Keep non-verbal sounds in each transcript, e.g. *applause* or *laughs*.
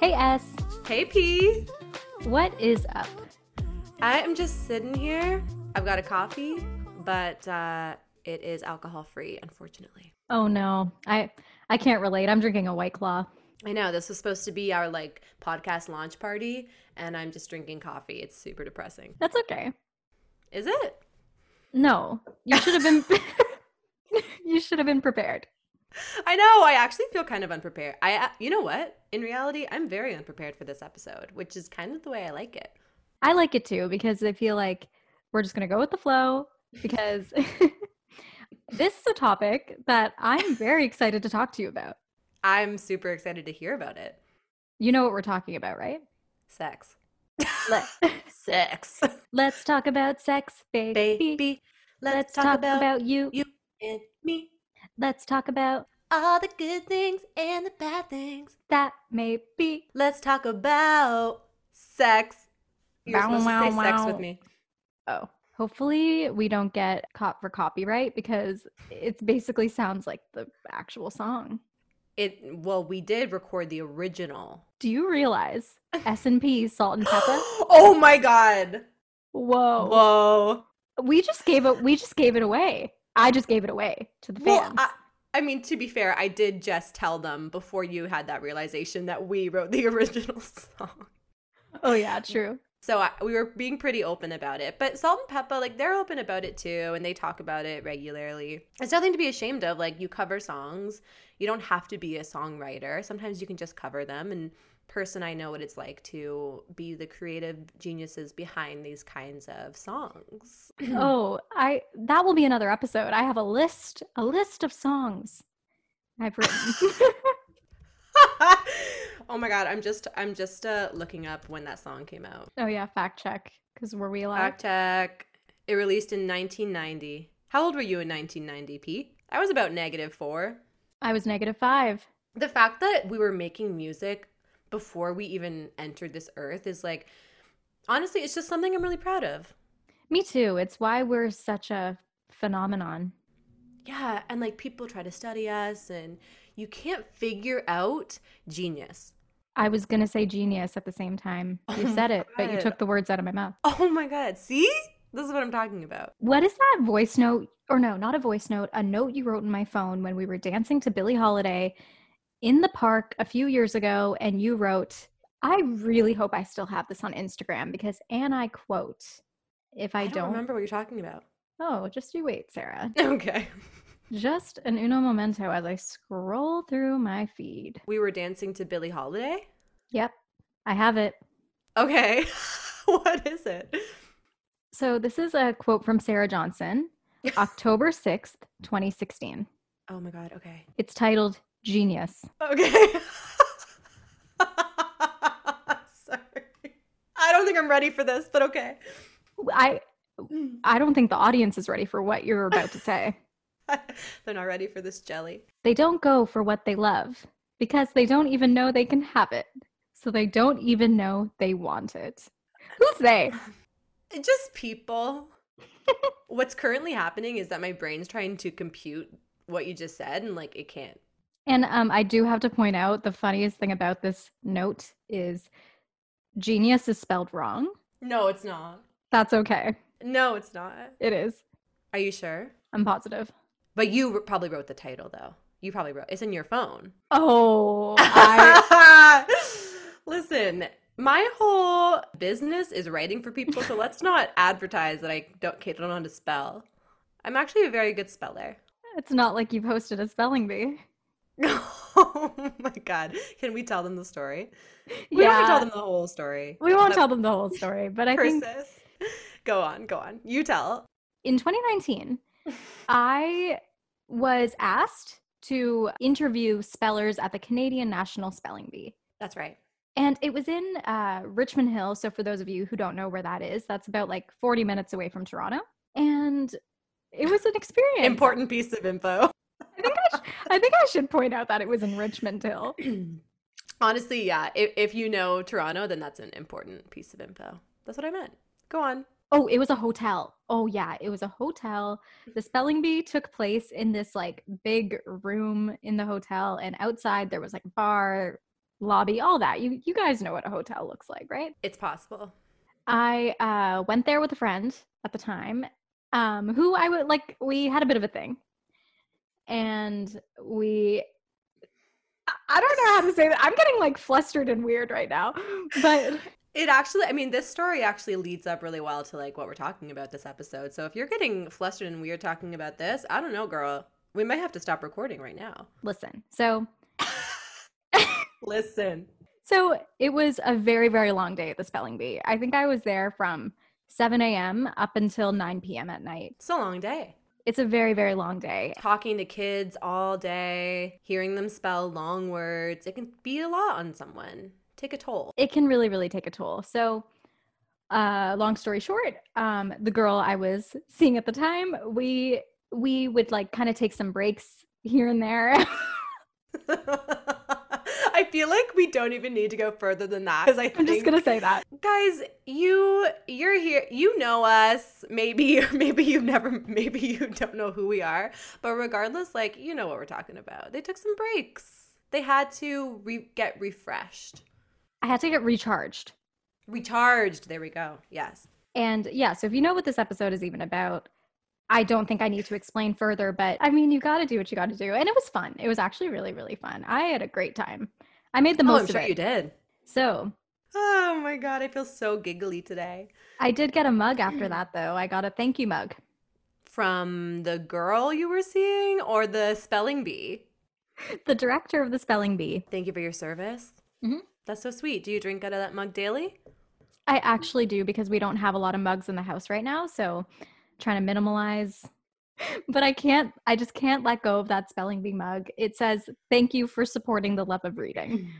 Hey S, Hey, P. what is up? I am just sitting here. I've got a coffee, but uh, it is alcohol free, unfortunately. Oh no, I I can't relate. I'm drinking a white claw. I know this was supposed to be our like podcast launch party, and I'm just drinking coffee. It's super depressing. That's okay. Is it? No, you should have been *laughs* *laughs* you should have been prepared. I know. I actually feel kind of unprepared. I, uh, you know what? In reality, I'm very unprepared for this episode, which is kind of the way I like it. I like it too because I feel like we're just going to go with the flow because *laughs* this is a topic that I'm very excited to talk to you about. I'm super excited to hear about it. You know what we're talking about, right? Sex. Let, *laughs* Sex. let's talk about sex, baby. Baby, Let's, talk, about, you. you and me. Let's talk about All the good things and the bad things. that may be. Let's talk about sex. You're Bow, supposed to say wow, sex with me. Oh, hopefully we don't get caught for copyright because it basically sounds like the actual song. It well, we did record the original. Do you realize S&P Salt and Pepper? *gasps* oh my god. Whoa. Whoa. We just gave it we just gave it away. I just gave it away to the Well, fans. I, I mean, to be fair, I did just tell them before you had that realization that we wrote the *laughs* original song. oh yeah, true. So I, we were being pretty open about it. But Salt-N-Pepa, like, they're open about it too, and they talk about it regularly. It's nothing to be ashamed of. Like, you cover songs, you don't have to be a songwriter. Sometimes you can just cover them. And person, I know what it's like to be the creative geniuses behind these kinds of songs. *clears throat* Oh, I that will be another episode. I have a list, a list of songs I've written. *laughs* oh my god, I'm just I'm just uh, looking up when that song came out. oh yeah, fact check because were we allowed? Fact check. It released in 1990. How old were you in 1990, Pete? I was about negative four. I was negative five. The fact that we were making music before we even entered this earth is like, honestly, it's just something I'm really proud of. Me too. It's why we're such a phenomenon. Yeah, and like people try to study us, and you can't figure out genius. I was gonna say genius at the same time. Oh you Oh said it, but you took the words out of my mouth. Oh my god, see? This is what I'm talking about. What is that voice note? Or no, not a voice note, a note you wrote in my phone when we were dancing to Billie Holiday in the park a few years ago. And you wrote, I really hope I still have this on Instagram because, and I quote, if I, I don't, don't, remember what you're talking about. oh, just you wait, Sarah. *laughs* Okay. Just an uno momento as I scroll through my feed. We were dancing to Billie Holiday? Yep, I have it. Okay. *laughs* what is it? So this is a quote from Sarah Johnson, *laughs* October 6th, 2016. Oh my god, okay. It's titled Genius. Okay. *laughs* Sorry. I don't think I'm ready for this, but okay. I mm. I don't think the audience is ready for what you're about to say. *laughs* They're not ready for this jelly. They don't go for what they love because they don't even know they can have it. So they don't even know they want it. Who's they? *laughs* Just people. What's currently happening is that my brain's trying to compute what you just said and like it can't. And um, I do have to point out the funniest thing about this note is genius is spelled wrong. No, it's not. That's okay. No, it's not. It is. Are you sure? I'm positive. But you probably wrote the title though. You probably wrote. It's in your phone. Oh, *laughs* I, Listen, my whole business is writing for people, so let's not *laughs* advertise that I don't, don't know how to spell. I'm actually a very good speller. It's not like you've hosted a spelling bee. *laughs* oh my god. Can we tell them the story? We yeah. don't tell them the whole story. We won't tell them the whole story, but I think Go on, go on. You tell. In 2019, I was asked to interview spellers at the Canadian National Spelling Bee. That's right. And it was in uh, Richmond Hill. So, for those of you who don't know where that is, that's about like 40 minutes away from Toronto. And it was an experience. Important piece of info. I think I, sh- I think I should point out that it was in Richmond Hill. *clears throat* Honestly, yeah. If, if you know Toronto, then that's an important piece of info. That's what I meant. Go on. Oh, it was a hotel. Oh yeah, it was a hotel. The spelling bee took place in this like big room in the hotel, and outside there was like bar, lobby, all that. You you guys know what a hotel looks like, right? It's possible. I uh, went there with a friend at the time, um, who I would like. We had a bit of a thing, and we. I don't know how to say that. I'm getting like flustered and weird right now, but *laughs* it actually i mean this story actually leads up really well to like what we're talking about this episode. So if you're getting flustered and weird talking about this i don't know girl. We might have to stop recording right now. Listen. So *laughs* listen. So it was a very very long day at the spelling bee. I think i was there from 7 a.m up until 9 p.m at night. It's a long day it's a very very long day talking to kids all day hearing them spell long words it can be a lot on someone take a toll. It can really, really take a toll. So, uh, long story short, um, the girl I was seeing at the time, we we would like kind of take some breaks here and there. *laughs* *laughs* I feel like we don't even need to go further than that because I'm just gonna say that, guys. You you're here. You know us. Maybe *laughs* maybe you've never. Maybe you don't know who we are. But regardless, like you know what we're talking about. They took some breaks. They had to re- get refreshed. I had to get recharged. Recharged. There we go. Yes. And yeah, so if you know what this episode is even about, I don't think I need to explain further, but I mean, you got to do what you got to do. And it was fun. It was actually really, really fun. I had a great time. I made the oh, most I'm sure of it. You did. So. Oh my God. I feel so giggly today. I did get a mug after that, though. I got a thank you mug. From the girl you were seeing or the spelling bee? *laughs* The director of the spelling bee. Thank you for your service. Mm-hmm. That's so sweet. Do you drink out of that mug daily? I actually do because we don't have a lot of mugs in the house right now. So trying to minimalize. But I can't, I just can't let go of that spelling bee mug. It says, Thank you for supporting the love of reading.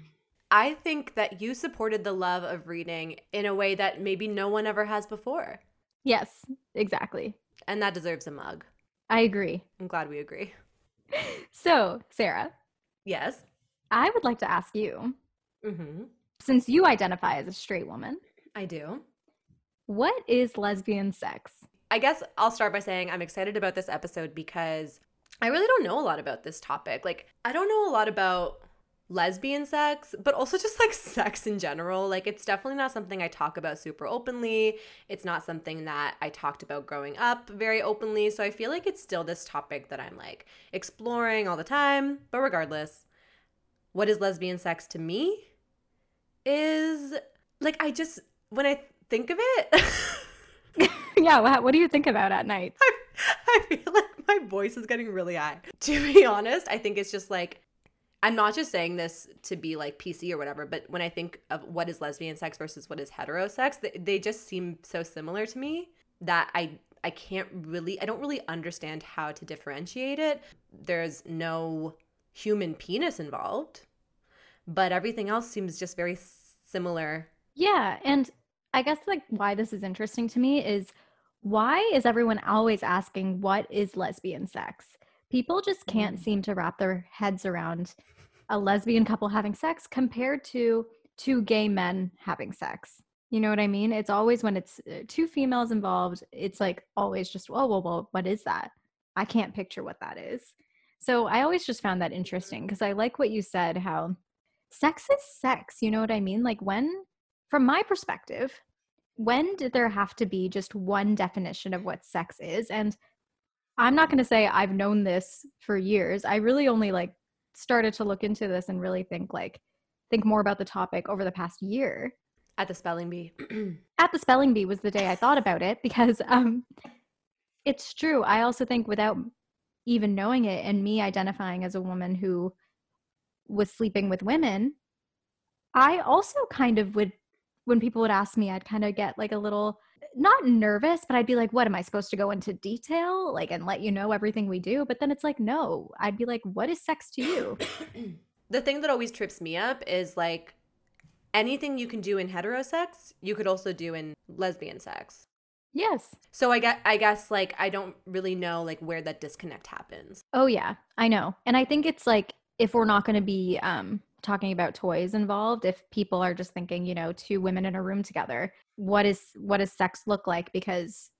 I think that you supported the love of reading in a way that maybe no one ever has before. Yes, exactly. And that deserves a mug. I agree. I'm glad we agree. *laughs* So, Sarah. Yes. I would like to ask you Mm-hmm. Since you identify as a straight woman, I do. What is lesbian sex? I guess I'll start by saying I'm excited about this episode because I really don't know a lot about this topic. Like, I don't know a lot about lesbian sex, but also just like *laughs* sex in general. Like, it's definitely not something I talk about super openly. It's not something that I talked about growing up very openly. So I feel like it's still this topic that I'm like exploring all the time. But regardless, what is lesbian sex to me is like I just when I think of it. *laughs* *laughs* yeah, what, what do you think about at night? I, I feel like my voice is getting really high. *laughs* To be honest, I think it's just like I'm not just saying this to be like PC or whatever, but when I think of what is lesbian sex versus what is hetero sex, they, they just seem so similar to me that I I can't really I don't really understand how to differentiate it. There's no human penis involved but everything else seems just very similar. Yeah, and I guess like why this is interesting to me is why is everyone always asking what is lesbian sex? People just can't mm. seem to wrap their heads around a lesbian couple having sex compared to two gay men having sex. You know what I mean? It's always when it's uh, two females involved, it's like always just, oh, well, well, what is that? I can't picture what that is. So I always just found that interesting because I like what you said, how sex is sex. You know what I mean? Like, when, from my perspective, when did there have to be just one definition of what sex is? And I'm not going to say I've known this for years. I really only like started to look into this and really think like think more about the topic over the past year. At the spelling bee. *clears throat* At the spelling bee was the day I thought about it because um, it's true. I also think without even knowing it and me identifying as a woman who was sleeping with women, I also kind of would, when people would ask me, I'd kind of get like a little, not nervous, but I'd be like, what am I supposed to go into detail? Like, and let you know everything we do? But then it's like, no, I'd be like, what is sex to you? *coughs* the thing that always trips me up is like anything you can do in heterosex, you could also do in lesbian sex. Yes. So I get I guess like I don't really know like where that disconnect happens. Oh yeah, I know. And I think it's like if we're not going to be um talking about toys involved, if people are just thinking, you know, two women in a room together, what is what does sex look like because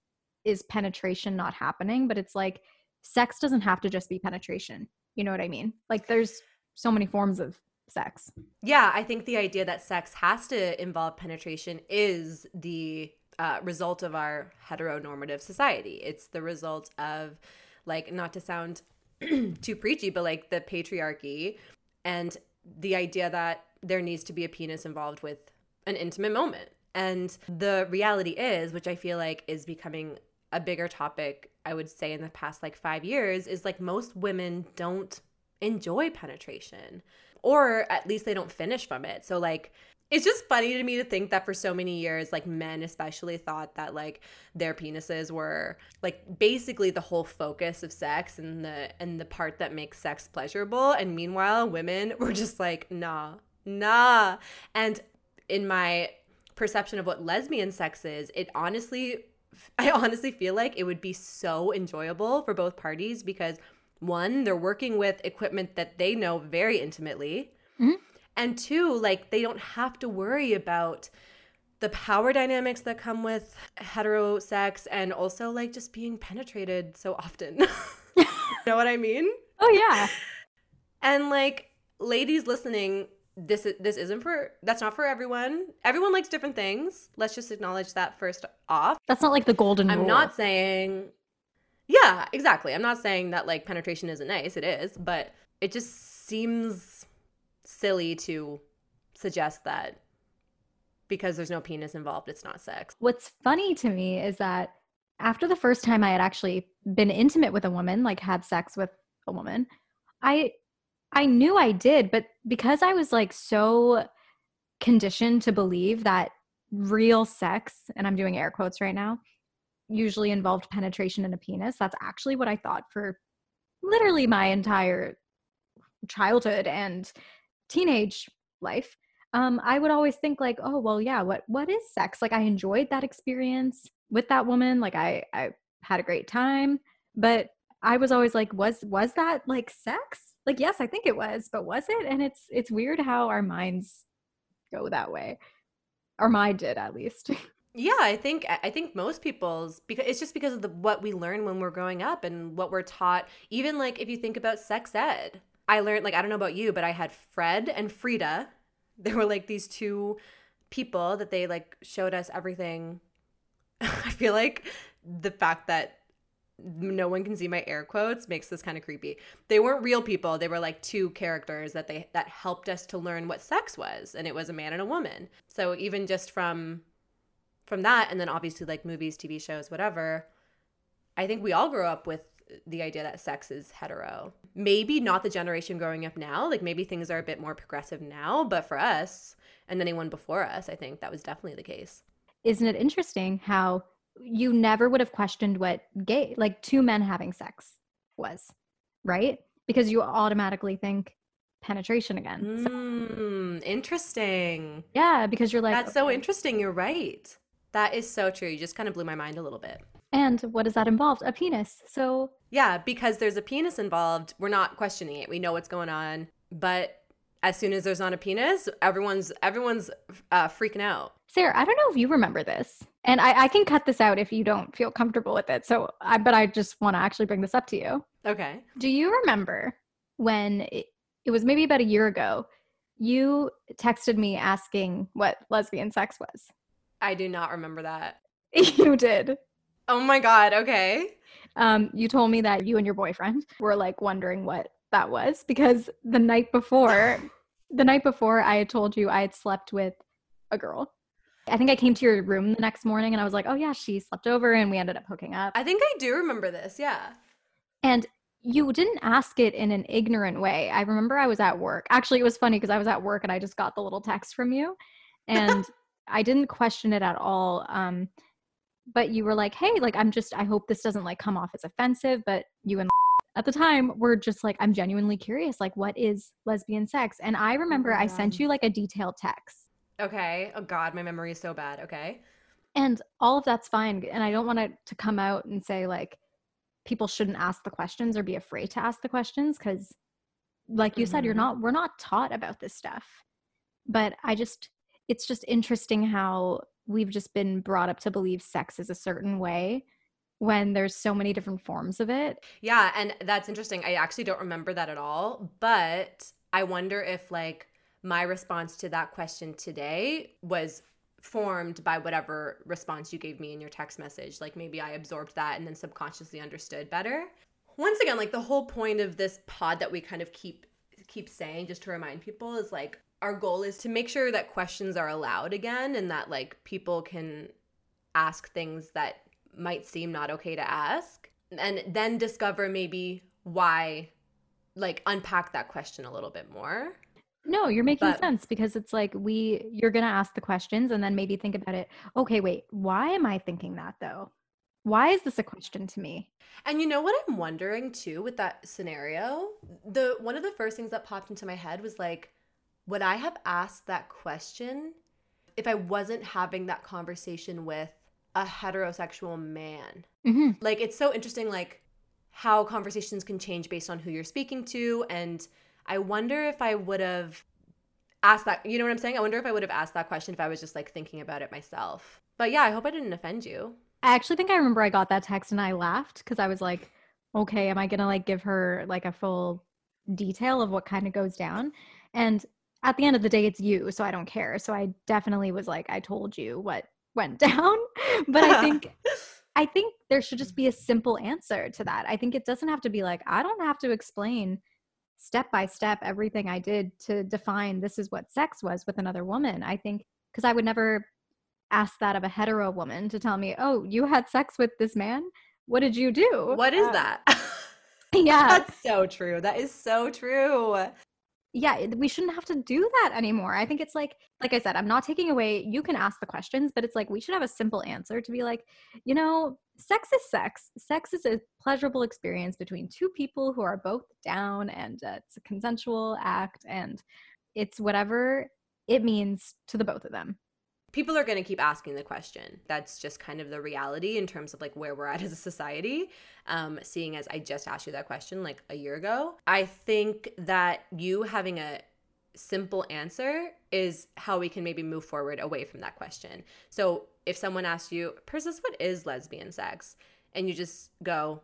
is penetration not happening? But it's like sex doesn't have to just be penetration. You know what I mean? Like there's so many forms of sex. Yeah, I think the idea that sex has to involve penetration is the uh, result of our heteronormative society. It's the result of, like, not to sound *clears throat* too preachy, but like the patriarchy and the idea that there needs to be a penis involved with an intimate moment. And the reality is, which I feel like is becoming a bigger topic, I would say, in the past like five years, is like most women don't enjoy penetration, or at least they don't finish from it. So, like, it's just funny to me to think that for so many years like men especially thought that like their penises were like basically the whole focus of sex and the and the part that makes sex pleasurable. And meanwhile women *laughs* were just like nah nah. And in my perception of what lesbian sex is it honestly *laughs* i honestly feel like it would be so enjoyable for both parties because one they're working with equipment that they know very intimately. Mm-hmm and two like they don't have to worry about the power dynamics that come with heterosex and also like just being penetrated so often. *laughs* You know what i mean? *laughs* Oh yeah. And like ladies listening this is this isn't for that's not for everyone. Everyone likes different things. Let's just acknowledge that first off. That's not like the golden i'm rule. not saying yeah exactly. I'm not saying that like penetration isn't nice. It is. But it just seems silly to suggest that because there's no penis involved, it's not sex. What's funny to me is that after the first time I had actually been intimate with a woman, like had sex with a woman, I I knew I did, but because I was like so conditioned to believe that real sex, and I'm doing air quotes right now, usually involved penetration in a penis, that's actually what I thought for literally my entire childhood and teenage life um, I would always think like, oh well, yeah, what what is sex? Like I enjoyed that experience with that woman. Like I I had a great time, but I was always like, was was that like sex? Like yes, I think it was, but was it? And it's it's weird how our minds go that way. Or mine did at least. *laughs* Yeah, I think I think most people's because it's just because of the what we learn when we're growing up and what we're taught. Even like if you think about sex ed, I learned like I don't know about you, but I had Fred and Frida. *laughs* There were like these two people that they like showed us everything. *laughs* I feel like the fact that no one can see my air quotes makes this kind of creepy. They weren't real people. They were like two characters that they that helped us to learn what sex was, and it was a man and a woman. So even just from from that and then obviously like movies, TV shows, whatever, I think we all grow up with the idea that sex is hetero. Maybe not the generation growing up now, like maybe things are a bit more progressive now, but for us and anyone before us, I think that was definitely the case. Isn't it interesting how you never would have questioned what gay, like two men having sex was, right? Because you automatically think penetration again. Mm, so, interesting. Yeah, because you're like, that's okay. so interesting. You're right. That is so true. You just kind of blew my mind a little bit. And what does that involve? A penis. So yeah, because there's a penis involved, we're not questioning it. We know what's going on, but as soon as there's not a penis, everyone's everyone's uh, freaking out. Sarah, I don't know if you remember this, and I, I can cut this out if you don't feel comfortable with it. So, I, but I just want to actually bring this up to you. Okay. Do you remember when it, it was maybe about a year ago? You texted me asking what lesbian sex was. I do not remember that. *laughs* you did. Oh my god. Okay. Um, you told me that you and your boyfriend were like wondering what that was because the night before *laughs* the night before I had told you I had slept with a girl. I think I came to your room the next morning and I was like, oh yeah, she slept over and we ended up hooking up. I think I do remember this. Yeah. And you didn't ask it in an ignorant way. I remember I was at work. Actually, it was funny because I was at work and I just got the little text from you *laughs* and I didn't question it at all. Um, but you were like, hey, like, I'm just, I hope this doesn't like come off as offensive. But you and *laughs* at the time were just like, I'm genuinely curious, like, what is lesbian sex? And I remember oh I sent you like a detailed text. Okay. Oh, God, my memory is so bad. Okay. And all of that's fine. And I don't want it to come out and say, like, people shouldn't ask the questions or be afraid to ask the questions because like you mm-hmm. said you're mm-hmm. not we're not taught about this stuff but i just it's just interesting how we've just been brought up to believe sex is a certain way when there's so many different forms of it yeah and that's interesting i actually don't remember that at all but i wonder if like my response to that question today was formed by whatever response you gave me in your text message. Like maybe I absorbed that and then subconsciously understood better. Once again, like the whole point of this pod that we kind of keep keep saying just to remind people is like our goal is to make sure that questions are allowed again and that like people can ask things that might seem not okay to ask and then discover maybe why like unpack that question a little bit more no, you're making but, sense because it's like we you're going to ask the questions and then maybe think about it. Okay, wait, why am I thinking that though? Why is this a question to me? And you know what I'm wondering too with that scenario? The one of the first things that popped into my head was like would I have asked that question if I wasn't having that conversation with a heterosexual man? Mm-hmm. Like it's so interesting like how conversations can change based on who you're speaking to and I wonder if I would have asked that. You know what I'm saying? I wonder if I would have asked that question if I was just like thinking about it myself. But yeah, I hope I didn't offend you. I actually think I remember I got that text and I laughed because I was like, okay, am I going to like give her like a full detail of what kind of goes down? And at the end of the day, it's you, so I don't care. So I definitely was like, I told you what *laughs* went down. *laughs* but I think. *laughs* I think there should just be a simple answer to that. I think it doesn't have to be like, I don't have to explain step by step everything I did to define this is what sex was with another woman. I think because I would never ask that of a hetero woman to tell me, "Oh, you had sex with this man? What did you do?" What is uh, that? yeah. That's so true. That is so true yeah we shouldn't have to do that anymore. I think it's like like i said i'm not taking away you can ask the questions but it's like we should have a simple answer to be like you know sex is sex. Sex is a pleasurable experience between two people who are both down and uh, it's a consensual act and it's whatever it means to the both of them people are going to keep asking the question. That's just kind of the reality in terms of like where we're at as a society. Um, seeing as i just asked you that question like a year ago i think that you having a simple answer is how we can maybe move forward away from that question. So if someone asks you persis what is lesbian sex? and you just go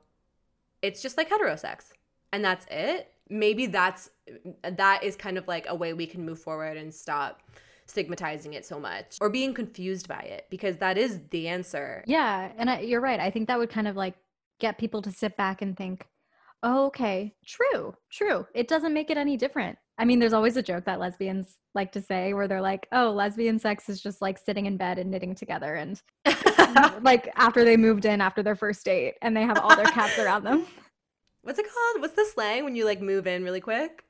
it's just like heterosex. And that's it. Maybe that's that is kind of like a way we can move forward and stop stigmatizing it so much or being confused by it because that is the answer. Yeah, and I, you're right. I think that would kind of like get people to sit back and think, oh, okay, true, true. It doesn't make it any different. I mean, there's always a joke that lesbians like to say where they're like, oh, lesbian sex is just like sitting in bed and knitting together. And *laughs* like after they moved in after their first date and they have all their cats around them. *laughs* What's it called? What's the slang when you like move in really quick?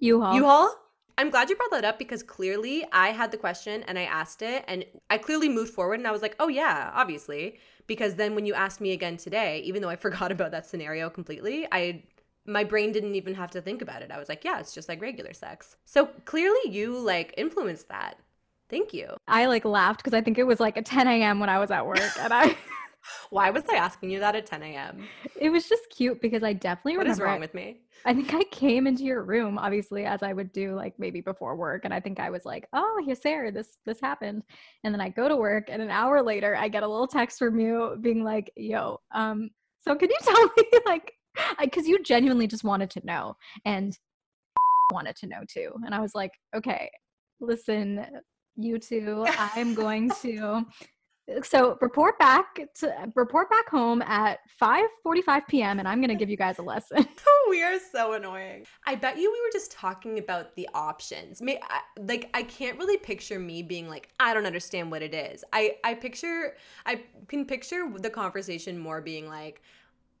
U-Haul. U-Haul? I'm glad you brought that up because clearly I had the question and I asked it and I clearly moved forward and I was like, oh yeah, obviously. Because then when you asked me again today, even though I *laughs* forgot about that scenario completely, I my brain didn't even have to think about it. I was like, yeah, it's just like regular sex. So clearly you like influenced that. Thank you. I like laughed because I think it was like a 10 a.m. when I was at work and I *laughs* Why was I asking you that at 10 a.m.? It was just cute because I definitely what remember. What is wrong with me? I think I came into your room, obviously, as I would do, like maybe before work, and I think I was like, "Oh, here, Sarah, this this happened," and then I go to work, and an hour later, I get a little text from you being like, "Yo, um, so can you *laughs* tell me, like, because you genuinely just wanted to know, and *laughs* wanted to know too," and I was like, "Okay, listen, you two, I'm going to." *laughs* So report back to report back home at 5:45 p.m. and I'm going to give you guys a lesson. *laughs* Oh, we are so annoying. I bet you we were just talking about the options. May, I, like I can't really picture me being like I don't understand what it is. I I picture I can picture the conversation more being like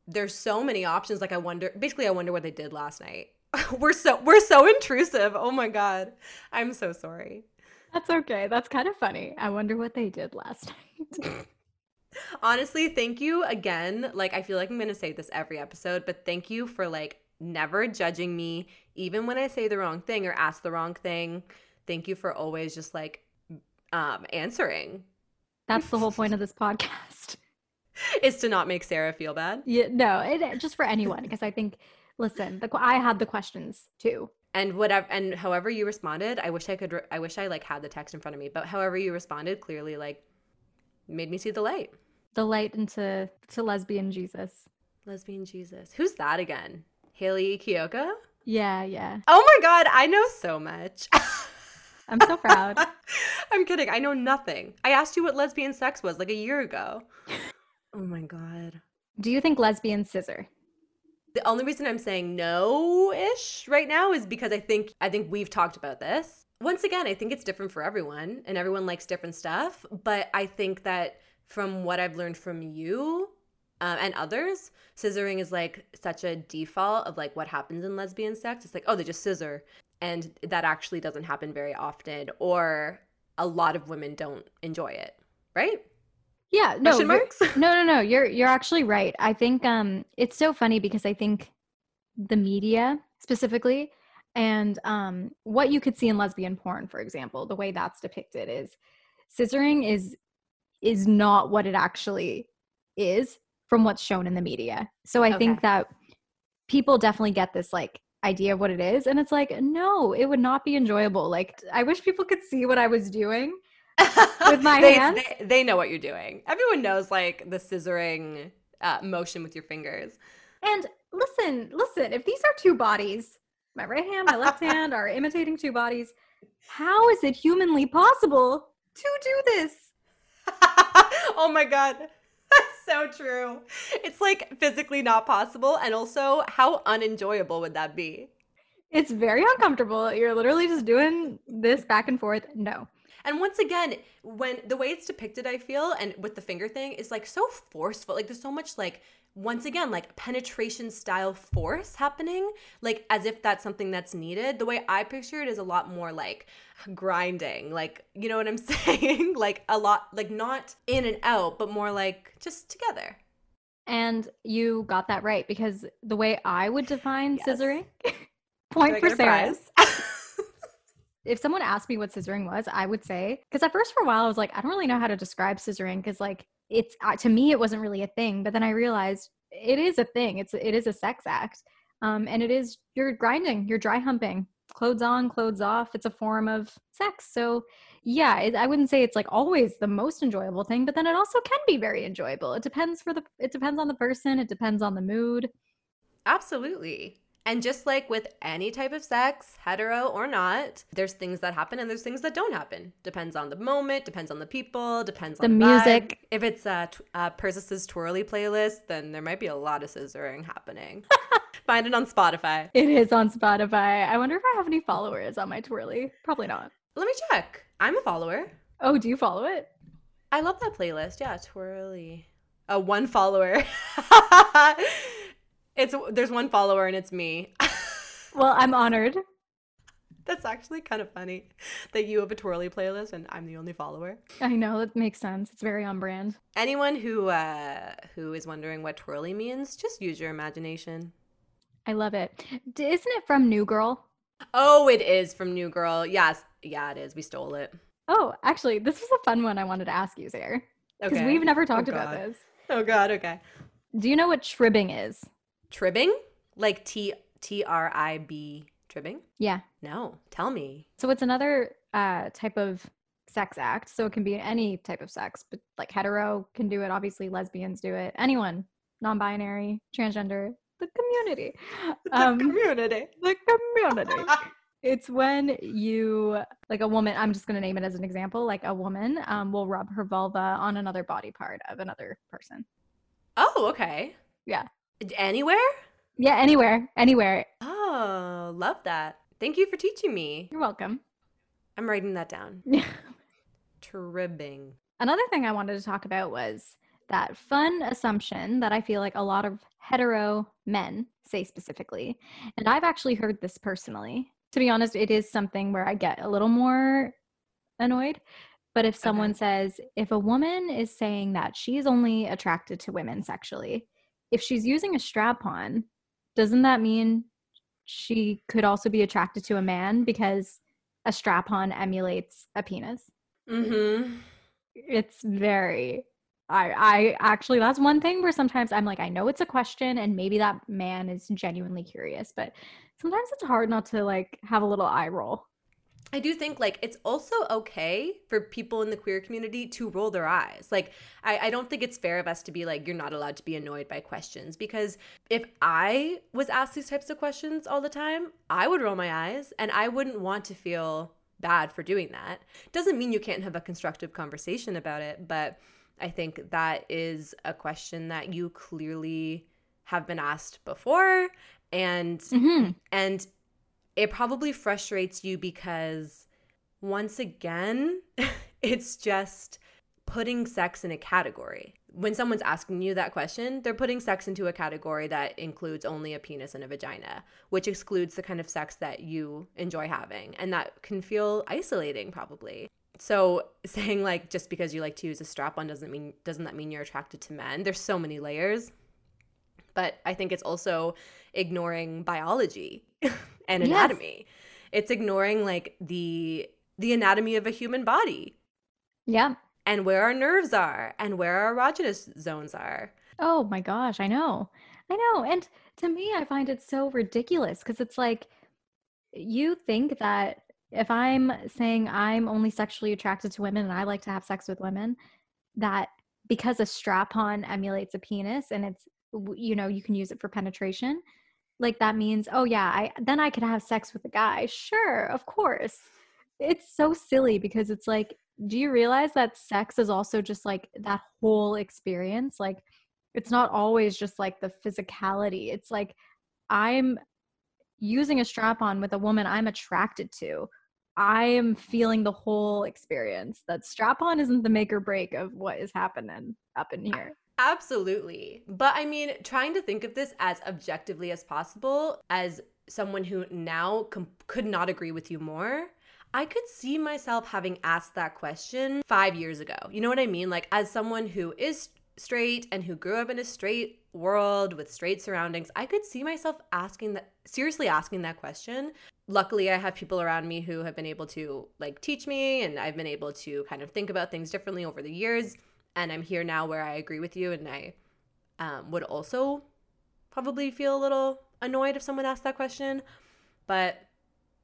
there's so many options like I wonder basically I wonder what they did last night. *laughs* we're so we're so intrusive. Oh my god. I'm so sorry. That's okay. That's kind of funny. I wonder what they did last night. *laughs* Honestly, thank you again. Like I feel like I'm going to say this every episode, but thank you for like never judging me even when I say the wrong thing or ask the wrong thing. Thank you for always just like um answering. That's the whole point of *laughs* this podcast. Is to not make Sarah feel bad. Yeah, no, it, just for anyone because I think listen, the I had the questions too and whatever and however you responded i wish i could i wish i like had the text in front of me but however you responded clearly like made me see the light. The light into to lesbian jesus. Lesbian jesus. Who's that again? Hayley Kiyoko yeah yeah. Oh my god i know so much. *laughs* I'm so proud. *laughs* I'm kidding i know nothing. I asked you what lesbian sex was like a year ago. *laughs* Oh my god. Do you think lesbian scissor the only reason I'm saying no-ish right now is because I think I think we've talked about this. Once again, I think it's different for everyone and everyone likes different stuff, but I think that from what I've learned from you uh, and others, scissoring is like such a default of like what happens in lesbian sex. It's like, oh, they just scissor. And that actually doesn't happen very often, or a lot of women don't enjoy it, right? Yeah, no, *laughs* no, no, no. You're you're actually right. I think um, it's so funny because I think the media specifically and um, what you could see in lesbian porn, for example, the way that's depicted is scissoring is is not what it actually is from what's shown in the media. So I okay. think that people definitely get this like idea of what it is and it's like no it would not be enjoyable like i wish people could see what i was doing *laughs* with my they, hands. They, they, know what you're doing. Everyone knows like the scissoring uh, motion with your fingers. And listen, listen, if these are two bodies, my right hand, my left *laughs* hand are imitating two bodies, how is it humanly possible to do this? *laughs* oh my God. That's so true. It's like physically not possible. And also, how unenjoyable would that be? It's very uncomfortable. You're literally just doing this back and forth. No. And once again, when the way it's depicted, I feel, and with the finger thing is like so forceful. Like there's so much like once again like penetration style force happening like as if that's something that's needed the way i picture it is a lot more like grinding like you know what i'm *laughs* saying like a lot like not in and out but more like just together and you got that right because the way i would define yes. scissoring *laughs* point for sarah if someone asked me what scissoring was, I would say because at first for a while I was like, I don't really know how to describe scissoring because like it's uh, to me it wasn't really a thing, but then I realized it is a thing. It's it is a sex act, um, and it is you're grinding, you're dry humping, clothes on, clothes off. It's a form of sex. So yeah, it, I wouldn't say it's like always the most enjoyable thing, but then it also can be very enjoyable. It depends for the it depends on the person. It depends on the mood. Absolutely. And just like with any type of sex, hetero or not, there's things that happen and there's things that don't happen. Depends on the moment, depends on the people, depends on the, the music. Vibe. If it's a, a uh, Persis' twirly playlist, then there might be a lot of scissoring happening. *laughs* Find it on Spotify. It is on Spotify. I wonder if I have any followers on my twirly. Probably not. Let me check. I'm a follower. Oh, do you follow it? I love that playlist. Yeah, twirly. A one follower. *laughs* It's there's one follower and it's me. *laughs* well, I'm honored. That's actually kind of funny that you have a twirly playlist and I'm the only follower. I know that makes sense. It's very on brand. Anyone who uh, who is wondering what twirly means, just use your imagination. I love it. Isn't it from New Girl? Oh, it is from New Girl. Yes, yeah, it is. We stole it. Oh, actually, this was a fun one I wanted to ask you, Sarah. Because okay. we've never talked oh, about this. Oh God. Okay. Do you know what tribbing is? Tribbing? Like T T R I B tribbing? Yeah. No. Tell me. So it's another uh, type of sex act. So it can be any type of sex, but like hetero can do it. Obviously, lesbians do it. Anyone, non binary, transgender, the community. *laughs* Um, the community. The community. It's when you, like a woman, I'm just going to name it as an example, like a woman um, will rub her vulva on another body part of another person. Oh, okay. Yeah. Anywhere? Yeah, anywhere, anywhere. Oh, love that. Thank you for teaching me. You're welcome. I'm writing that down. Yeah. *laughs* Tribbing. Another thing I wanted to talk about was that fun assumption that I feel like a lot of hetero men say specifically. And I've actually heard this personally. To be honest, it is something where I get a little more annoyed. But if someone Okay. says, if a woman is saying that she's only attracted to women sexually, if she's using a strap on, doesn't that mean she could also be attracted to a man because a strap on emulates a penis? Mm-hmm. it's very I I actually that's one thing where sometimes I'm like I know it's a question and maybe that man is genuinely curious, but sometimes it's hard not to like have a little eye roll. I do think like it's also okay for people in the queer community to roll their eyes. Like I, I don't think it's fair of us to be like you're not allowed to be annoyed by questions because if I was asked these types of questions all the time, I would roll my eyes and I wouldn't want to feel bad for doing that. Doesn't mean you can't have a constructive conversation about it, but I think that is a question that you clearly have been asked before and Mm-hmm. and it probably frustrates you because once again, *laughs* it's just putting sex in a category. When someone's asking you that question, they're putting sex into a category that includes only a penis and a vagina, which excludes the kind of sex that you enjoy having. And that can feel isolating probably. So *laughs* saying like just because you like to use a strap on doesn't mean doesn't that mean you're attracted to men? There's so many layers. But I think it's also ignoring biology *laughs* and Yes. anatomy. It's ignoring like the the anatomy of a human body Yeah. and where our nerves are and where our erogenous zones are. Oh my gosh, I know. I know. And to me, I find it so ridiculous because it's like you think that if I'm saying I'm only sexually attracted to women and I like to have sex with women, that because a strap on emulates a penis and it's, you know, you can use it for penetration, like that means, oh yeah, I then I could have sex with a guy. Sure, of course. It's so silly because it's like, do you realize that sex is also just like that whole experience? Like, it's not always just like the physicality. It's like I'm using a strap on with a woman I'm attracted to. I am feeling the whole experience. That strap on isn't the make or break of what is happening up in here. Absolutely. But I mean, trying to think of this as objectively as possible, as someone who now com- could not agree with you more, I could see myself having asked that question five years ago. You know what I mean? Like, as someone who is straight and who grew up in a straight world with straight surroundings, I could see myself asking that, seriously asking that question. Luckily, I have people around me who have been able to like teach me, and I've been able to kind of think about things differently over the years and I'm here now where I agree with you, and I um, would also probably feel a little annoyed if someone asked that question. But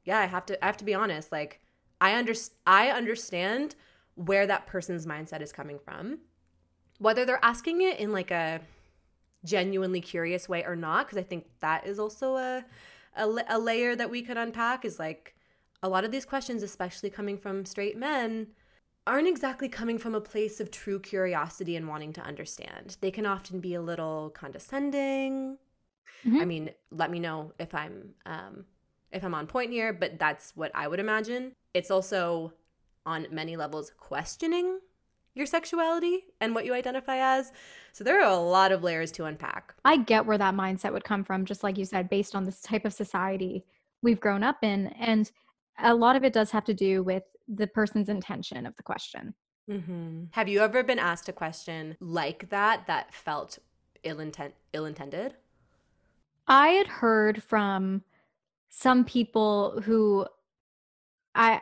yeah, I have to I have to be honest. Like I under I understand where that person's mindset is coming from, whether they're asking it in like a genuinely curious way or not. Because I think that is also a, a a layer that we could unpack. Is like a lot of these questions, especially coming from straight men aren't exactly coming from a place of true curiosity and wanting to understand. They can often be a little condescending. Mhm. I mean, let me know if I'm um if I'm on point here, but that's what I would imagine. It's also on many levels questioning your sexuality and what you identify as. So there are a lot of layers to unpack. I get where that mindset would come from, just like you said, based on this type of society we've grown up in. And a lot of it does have to do with the person's intention of the question. Mm-hmm. Have you ever been asked a question like that that felt ill intent ill intended? I had heard from some people who I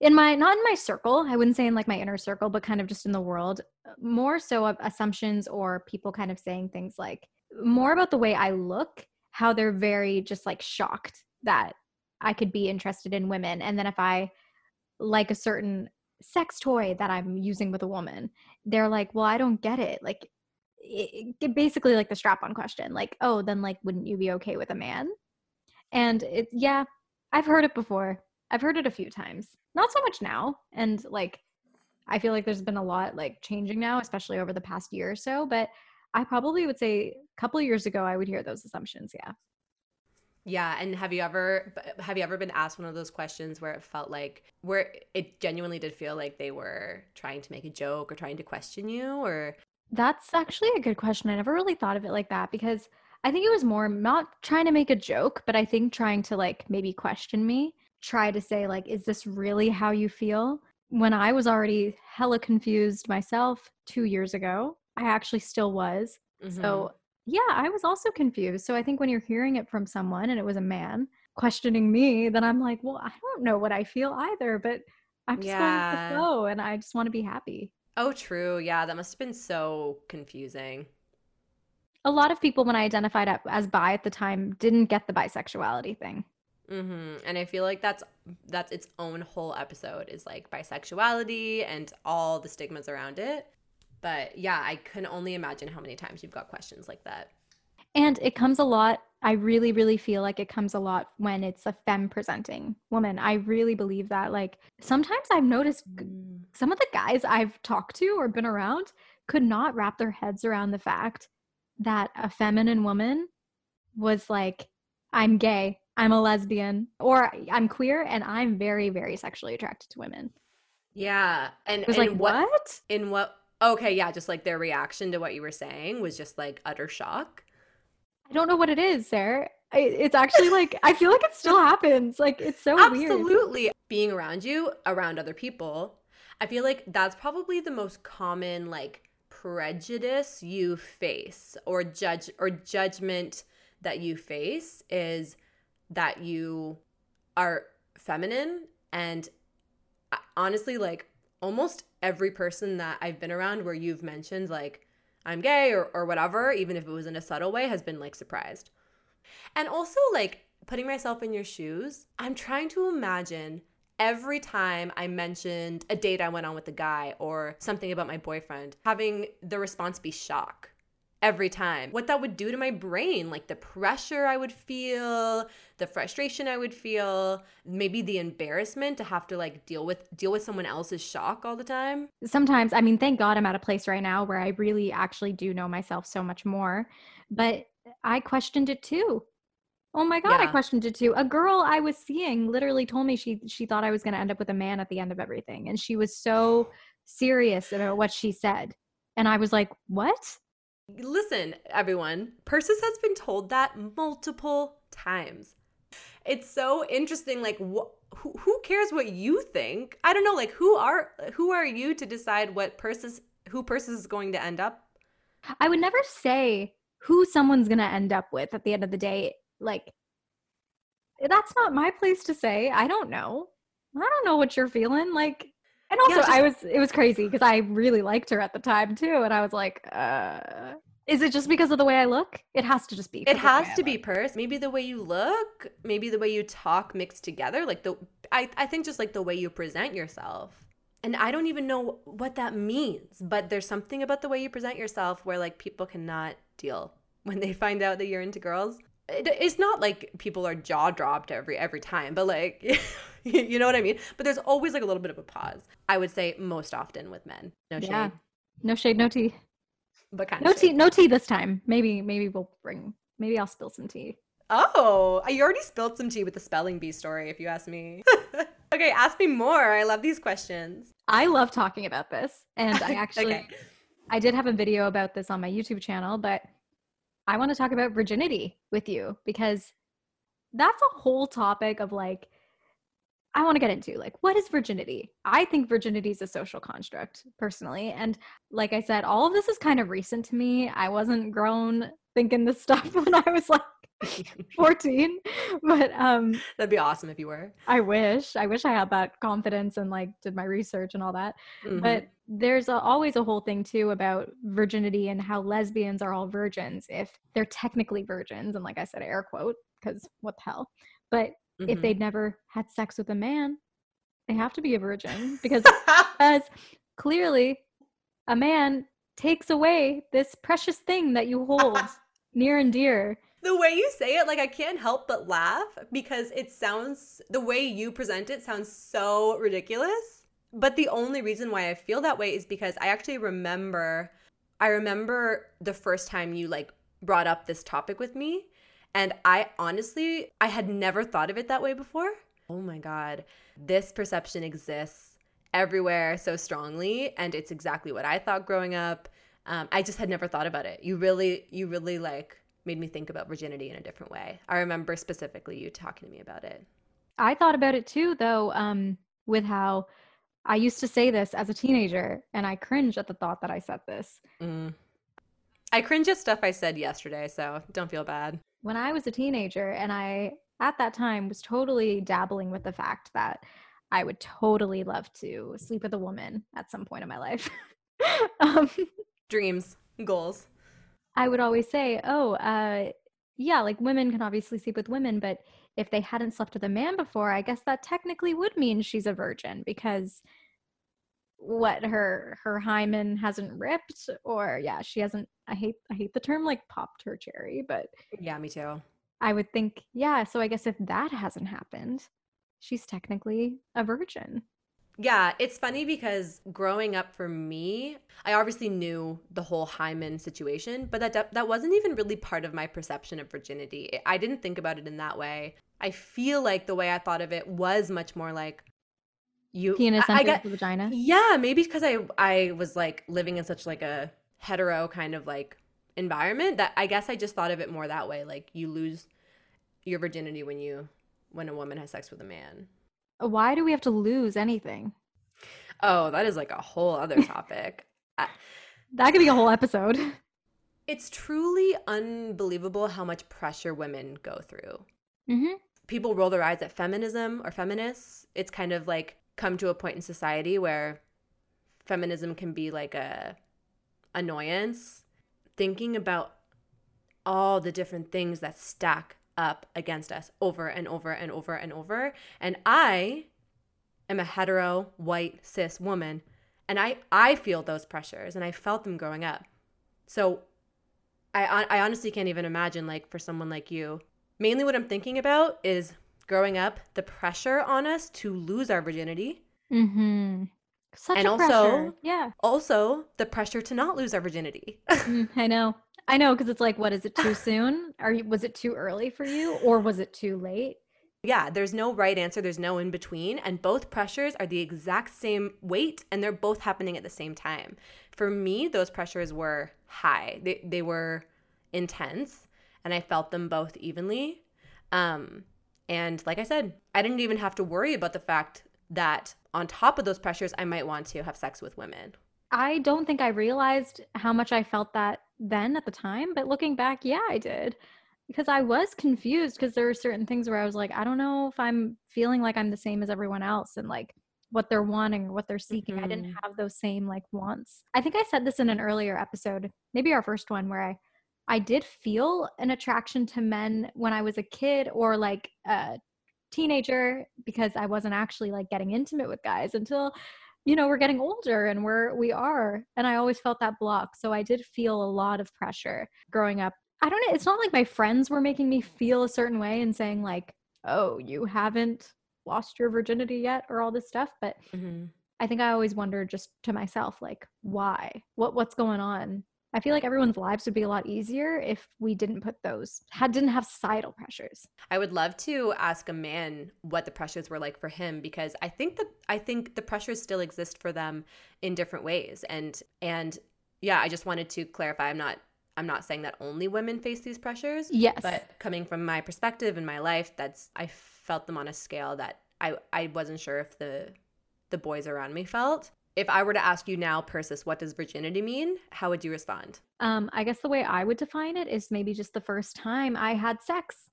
in my not in my circle, I wouldn't say in like my inner circle, but kind of just in the world, more so of assumptions or people kind of saying things like more about the way I look, how they're very just like shocked that I could be interested in women and then if I like a certain sex toy that I'm using with a woman, they're like, "Well, I don't get it." Like it, it- basically like the strap on question like oh then like wouldn't you be okay with a man and it yeah I've heard it before. I've heard it a few times. Not so much now. And like I feel like there's been a lot like changing now, especially over the past year or so, but I probably would say a couple years ago I would hear those assumptions, yeah. Yeah, and have you ever have you ever been asked one of those questions where it felt like where it genuinely did feel like they were trying to make a joke or trying to question you or That's actually a good question. I never really thought of it like that because I think it was more not trying to make a joke, but I think trying to like maybe question me, try to say like is this really how you feel? When I was already hella confused myself 2 years ago, I actually still was. Mhm. So yeah, I was also confused. So I think when you're hearing it from someone and it was a man questioning me, then I'm like, well, I don't know what I feel either, but I'm just going with Yeah. the flow and I just want to be happy. Oh, true. Yeah, that must have been so confusing. A lot of people, when I identified as bi at the time, didn't get the bisexuality thing. hmm And I feel like that's that's its own whole episode is like bisexuality and all the stigmas around it. But yeah, I can only imagine how many times you've got questions like that. And it comes a lot. I really, really feel like it comes a lot when it's a femme presenting woman. I really believe that. Like sometimes I've noticed g- mm. some of the guys I've talked to or been around could not wrap their heads around the fact that a feminine woman was like, I'm gay, I'm a lesbian, or I'm queer and I'm very, very sexually attracted to women. Yeah, and It was and like, what? in what? Okay, yeah, just like their reaction to what you were saying was just like utter shock. I don't know what it is, Sarah. I- It's actually like, I feel like it still happens. Like, it's so weird. Absolutely. Being around you, around other people, I feel like that's probably the most common like prejudice you face or judge or judgment that you face is that you are feminine and uh, honestly like almost every person that I've been around where you've mentioned like I'm gay or, or whatever, even if it was in a subtle way, has been like surprised. And also, like, putting myself in your shoes, I'm trying to imagine every time I mentioned a date I went on with a guy or something about my boyfriend, having the response be shock every time. What that would do to my brain, like the pressure I would feel, the frustration I would feel, maybe the embarrassment to have to like deal with deal with someone else's shock all the time. sometimes i mean thank god i'm at a place right now where i really actually do know myself so much more but i questioned it too oh my god i questioned it too a girl i was seeing literally told me she she thought i was going to end up with a man at the end of everything and she was so *sighs* serious about what she said and i was like what Listen, everyone, Persis has been told that multiple times. It's so interesting. Like, wh- who, who cares what you think? I don't know. Like, who are who are you to decide what Persis who Persis is going to end up? i would never say who someone's going to end up with at the end of the day like that's not my place to say i don't know i don't know what you're feeling like and also just- i was it was crazy because i really liked her at the time too and i was like uh is it just because of the way i look it has to just be It because of the has to be. Purse. Maybe the way you look, maybe the way you talk mixed together. Like the I, I think just like the way you present yourself. And I don't even know what that means, but there's something about the way you present yourself where like people cannot deal when they find out that you're into girls. It, it's not like people are jaw dropped every every time, but like *laughs* *laughs* you know what I mean. But there's always like a little bit of a pause. I would say most often with men. No shade, yeah no shade no tea but kind of. no of tea no tea this time maybe maybe we'll bring maybe i'll spill some tea Oh, you already spilled some tea with the spelling bee story, if you ask me. *laughs* okay, ask me more. I love these questions. i love talking about this and i *laughs* actually Okay. I did have a video about this on my YouTube channel, but I want to talk about virginity with you because that's a whole topic of like, I want to get into like, what is virginity? I think virginity is a social construct personally. And like I said, all of this is kind of recent to me. I wasn't grown thinking this stuff *laughs* when I was like *laughs* 14, but um, That'd be awesome if you were. I wish, I wish I had that confidence and like did my research and all that Mhm. but there's a, always a whole thing too about virginity and how lesbians are all virgins if they're technically virgins and like i said air quote because what the hell but if Mhm. they'd never had sex with a man they have to be a virgin because *laughs* because clearly a man takes away this precious thing that you hold *laughs* near and dear the way you say it, like I can't help but laugh because it sounds the way you present it sounds so ridiculous. But the only reason why I feel that way is because I actually remember I remember the first time you like brought up this topic with me and I honestly I had never thought of it that way before. Oh my god. This perception exists everywhere so strongly and it's exactly what I thought growing up. Um, I just had never thought about it. You really you really like made me think about virginity in a different way. I remember specifically you talking to me about it. I thought about it too, though, um, with how I used to say this as a teenager, and I cringe at the thought that I said this. Mm. I cringe at stuff I said yesterday, so don't feel bad. When I was a teenager, and I at that time was totally dabbling with the fact that I would totally love to sleep with a woman at some point in my life. *laughs* um, Dreams, goals. I would always say, oh, uh, yeah, like women can obviously sleep with women, but if they hadn't slept with a man before, I guess that technically would mean she's a virgin because what her her hymen hasn't ripped or yeah she hasn't i hate i hate the term like popped her cherry but yeah me too i would think yeah so i guess if that hasn't happened she's technically a virgin yeah, it's funny because growing up for me, I obviously knew the whole hymen situation, but that that wasn't even really part of my perception of virginity. I didn't think about it in that way. I feel like the way I thought of it was much more like you penis I, I get, the vagina. Yeah, maybe because I I was like living in such like a hetero kind of like environment that I guess I just thought of it more that way. Like you lose your virginity when you when a woman has sex with a man. Why do we have to lose anything? Oh, that is like a whole other *laughs* topic. that could be a whole episode. *laughs* It's truly unbelievable how much pressure women go through. Mm-hmm. People roll their eyes at feminism or feminists. It's kind of like come to a point in society where feminism can be like a annoyance. Thinking about all the different things that stack up against us over and over and over and over. And I am a hetero, white, cis woman, and I I feel those pressures and I felt them growing up. So I I honestly can't even imagine like for someone like you. Mainly what I'm thinking about is growing up, the pressure on us to lose our virginity. Mm-hmm. Such and also, pressure. yeah. Also, the pressure to not lose our virginity. mm, *laughs* I know. I know because it's like, what is it too soon? Are you was it too early for you, or was it too late? Yeah, there's no right answer. There's no in between, and both pressures are the exact same weight, and they're both happening at the same time. For me, those pressures were high. They they were intense, and I felt them both evenly. Um, and like I said, I didn't even have to worry about the fact that on top of those pressures, I might want to have sex with women. I don't think I realized how much I felt that then at the time, but looking back, yeah, I did. Because I was confused because there were certain things where I was like, I don't know if I'm feeling like I'm the same as everyone else and like what they're wanting or what they're seeking. Mm-hmm. I didn't mm-hmm. have those same like wants. I think I said this in an earlier episode, maybe our first one where I I did feel an attraction to men when I was a kid or like a teenager because I wasn't actually like getting intimate with guys until you know we're getting older and we're we are and i always felt that block. So i did feel a lot of pressure growing up. I don't know it's not like my friends were making me feel a certain way and saying like oh you haven't lost your virginity yet or all this stuff but mm-hmm. i think i always wondered just to myself like why? What what's going on I feel like everyone's lives would be a lot easier if we didn't put those had didn't have societal pressures. I would love to ask a man what the pressures were like for him because I think that I think the pressures still exist for them in different ways and and yeah, I just wanted to clarify I'm not I'm not saying that only women face these pressures. Yes. But coming from my perspective in my life, that's I felt them on a scale that I I wasn't sure if the the boys around me felt if I were to ask you now, Persis, what does virginity mean? How would you respond? Um, I guess the way I would define it is maybe just the first time I had sex.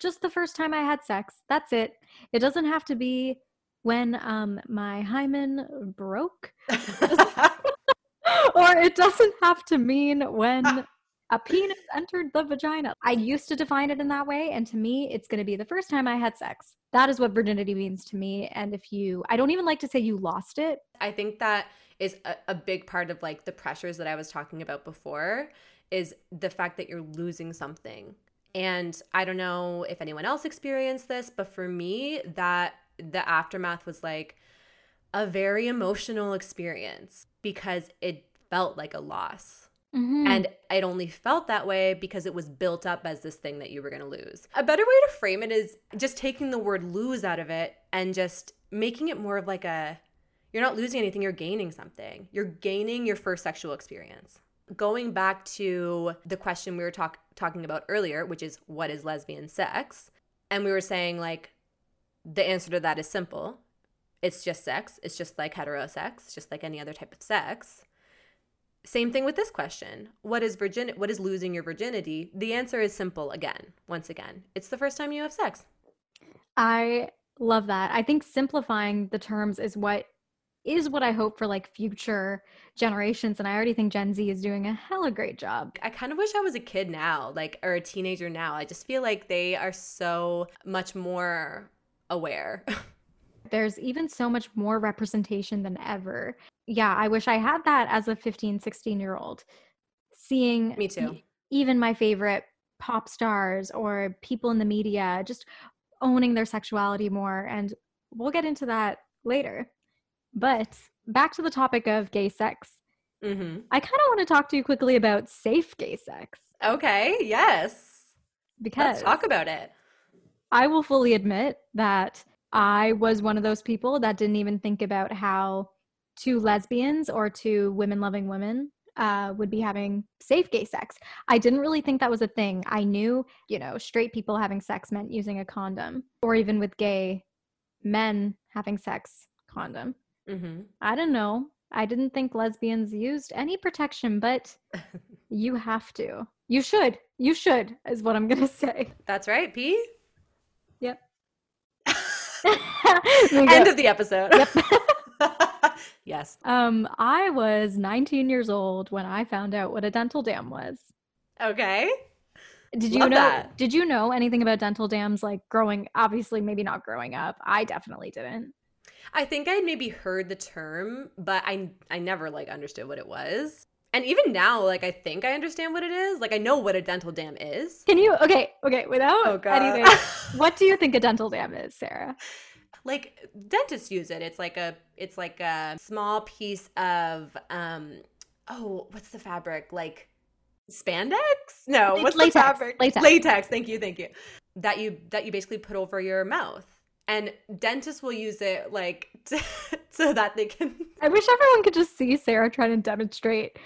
Just the first time I had sex. That's it. It doesn't have to be when um, my hymen broke. *laughs* *laughs* or it doesn't have to mean when a penis entered the vagina. I used to define it in that way. And to me, it's going to be the first time I had sex. That is what virginity means to me. And if you, I don't even like to say you lost it. I think that is a, a big part of like the pressures that I was talking about before is the fact that you're losing something And I don't know if anyone else experienced this, but for me, that the aftermath was like a very emotional experience because it felt like a loss. Mhm. And it only felt that way because it was built up as this thing that you were going to lose. A better way to frame it is just taking the word lose out of it and just making it more of like a you're not losing anything, you're gaining something. You're gaining your first sexual experience. Going back to the question we were talk- talking about earlier, which is what is lesbian sex? And we were saying like the answer to that is simple. It's just sex. It's just like hetero sex, just like any other type of sex. Same thing with this question. What is virgin what is losing your virginity? The answer is simple again. Once again. It's the first time you have sex. I love that. I think simplifying the terms is what is what I hope for like future generations and I already think Gen Z is doing a hella great job. I kind of wish I was a kid now, like or a teenager now. I just feel like they are so much more aware. *laughs* There's even so much more representation than ever. Yeah, I wish I had that as a 15, 16 year old. Seeing Me too. even my favorite pop stars or people in the media just owning their sexuality more. And we'll get into that later. But back to the topic of gay sex. hmm I kind of want to talk to you quickly about safe gay sex Okay, yes. because Let's talk about it. I will fully admit that I was one of those people that didn't even think about how two lesbians or two women loving women uh, would be having safe gay sex. I didn't really think that was a thing. I knew, you know, straight people having sex meant using a condom, or even with gay men having sex, condom. hmm I don't know. I didn't think lesbians used any protection, but *laughs* you have to. You should. You should, is what I'm going *laughs* to say. That's right, P. Yep. End of the episode. Yep. *laughs* yes. Um, I was 19 years old when I found out what a dental dam was. Okay. Did you Love know? that. Did you know anything about dental dams? Like growing, obviously, maybe not growing up. I definitely didn't. I think I'd maybe heard the term, but I I never like understood what it was. And even now, like I think I understand what it is. Like I know what a dental dam is. Can you? Okay, okay. Without Oh god. anything, *laughs* what do you think a dental dam is, Sarah? like dentists use it. It's like a it's like a small piece of um oh, what's the fabric? Like spandex? No, what's latex, the fabric? latex. Latex. Thank you, thank you. That you that you basically put over your mouth. And dentists will use it like *laughs* to, so that they can I wish everyone could just see Sarah trying to demonstrate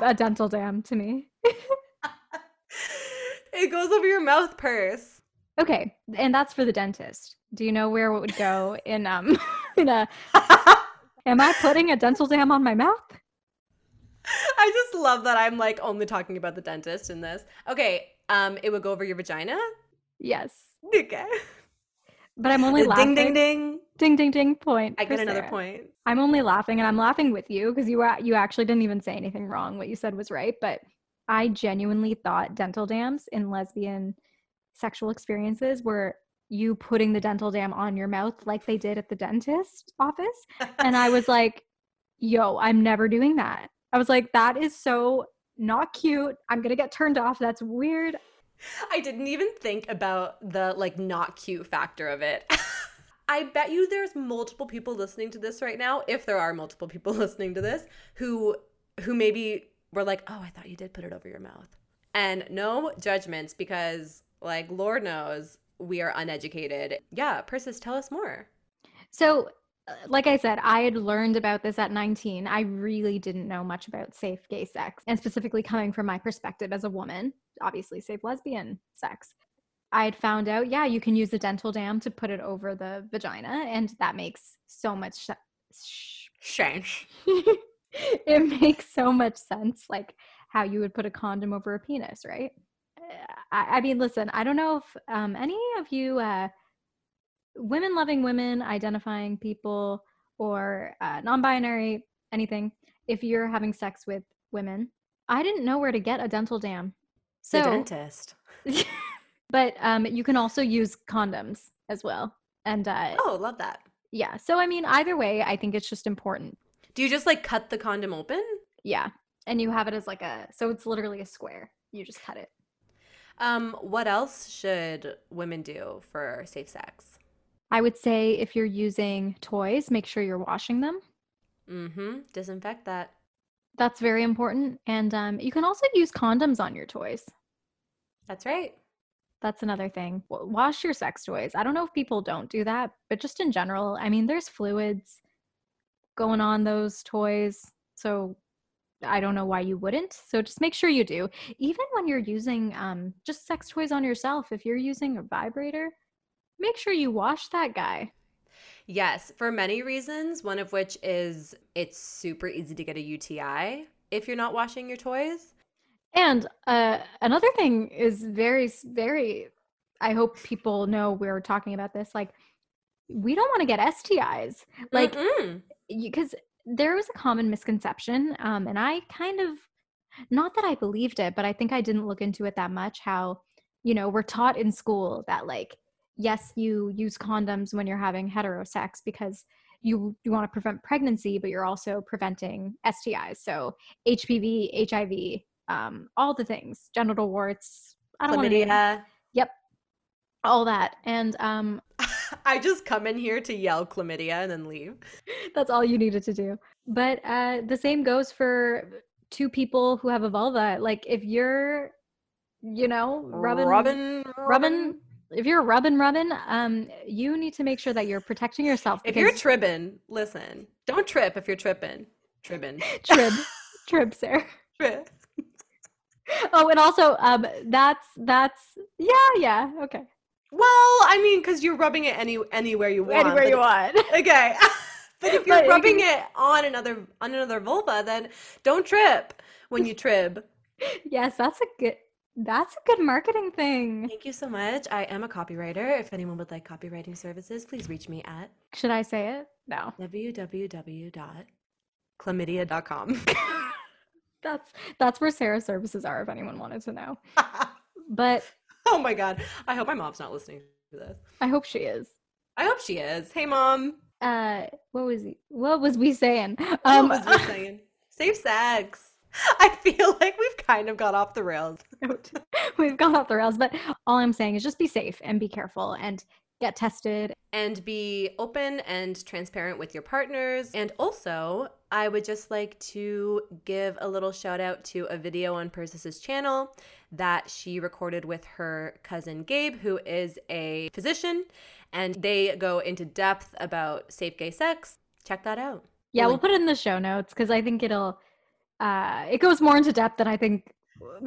a dental dam to me. *laughs* it goes over your mouth purse. Okay, and that's for the dentist. Do you know where it would go in um *laughs* in a? Am I putting a dental dam on my mouth? I just love that I'm like only talking about the dentist in this. Okay, um, it would go over your vagina. Yes, Okay. But I'm only ding laughing. ding ding. ding ding ding point. I get another Sarah. point. I'm only laughing, and I'm laughing with you because you were you actually didn't even say anything wrong. What you said was right, but I genuinely thought dental dams in lesbian sexual experiences were you putting the dental dam on your mouth like they did at the dentist office, and I was like, "Yo, I'm never doing that." I was like, "That is so not cute. I'm gonna get turned off. That's weird." *laughs* I didn't even think about the like not cute factor of it. *laughs* I bet you there's multiple people listening to this right now, if there are multiple people *laughs* listening to this, who who maybe were like, "Oh, I thought you did put it over your mouth." And no judgments because like Lord knows we are uneducated. Yeah, Persis, tell us more. So, like I said, I had learned about this at 19. I really didn't know much about safe gay sex, and specifically coming from my perspective as a woman, obviously, safe lesbian sex. I had found out, yeah, you can use the dental dam to put it over the vagina, and that makes so much sh- *laughs* it makes so much sense, like how you would put a condom over a penis, right? Uh, I, I mean, listen, I don't know if um, any of you uh, women loving women, identifying people, or uh, non binary, anything, if you're having sex with women, I didn't know where to get a dental dam. the So, dentist. *laughs* but um, you can also use condoms as well. And uh, Oh, love that. yeah, so I mean, either way, I think it's just important. Do you just like cut the condom open? Yeah. And you have it as like a, so it's literally a square. You just cut it. Um, what else should women do for safe sex? I would say if you're using toys, make sure you're washing them. Mm-hmm. Disinfect that. That's very important. And um, you can also use condoms on your toys. That's right. That's another thing. Wash your sex toys. I don't know if people don't do that, but just in general, I mean, there's fluids going on those toys. So I don't know why you wouldn't. So just make sure you do. Even when you're using um, just sex toys on yourself, if you're using a vibrator, make sure you wash that guy. Yes, for many reasons, one of which is it's super easy to get a UTI if you're not washing your toys. And uh, another thing is very, very, I hope people know we're talking about this. Like, we don't want to get STIs. Like, because there was a common misconception, um, and I kind of, not that I believed it, but I think I didn't look into it that much. How, you know, we're taught in school that, like, yes, you use condoms when you're having heterosex because you you want to prevent pregnancy, but you're also preventing STIs. So HPV, HIV, um, all the things, genital warts. I don't want to. Yep, all that. And um, *laughs* I just come in here to yell chlamydia and then leave. *laughs* That's all you needed to do. But uh, the same goes for two people who have a vulva. Like if you're, you know, rubbing, rubbing, rubbing if you're rubbing rubbing um you need to make sure that you're protecting yourself if you're tribbing listen don't trip if you're tripping tribbing *laughs* trib trib sir. *laughs* Trib *laughs* oh and also um that's that's yeah yeah okay. Well i mean because you're rubbing it any anywhere you want anywhere you want. Okay. But if you're but rubbing it on another on another vulva then don't trip when you trib. Yes that's a good that's a good marketing thing. Thank you so much. I am a copywriter. If anyone would like copywriting services, please reach me at. Should I say it? No. www.chlamydia.com. *laughs* that's that's where Sarah's services are. If anyone wanted to know. *laughs* but oh my god, I hope my mom's not listening to this. I hope she is. I hope she is. Hey, mom. Uh, what was he, what was we saying? Um, what was we *laughs* saying? Safe sex. *laughs* I feel like we've kind of got off the rails. *laughs* we've gone off the rails, but all I'm saying is just be safe and be careful and get tested and be open and transparent with your partners. And also, I would just like to give a little shout out to a video on Persis's channel that she recorded with her cousin Gabe, who is a physician, and they go into depth about safe gay sex. Check that out. Yeah, we'll put it in the show notes because I think it'll uh, it goes more into depth than I think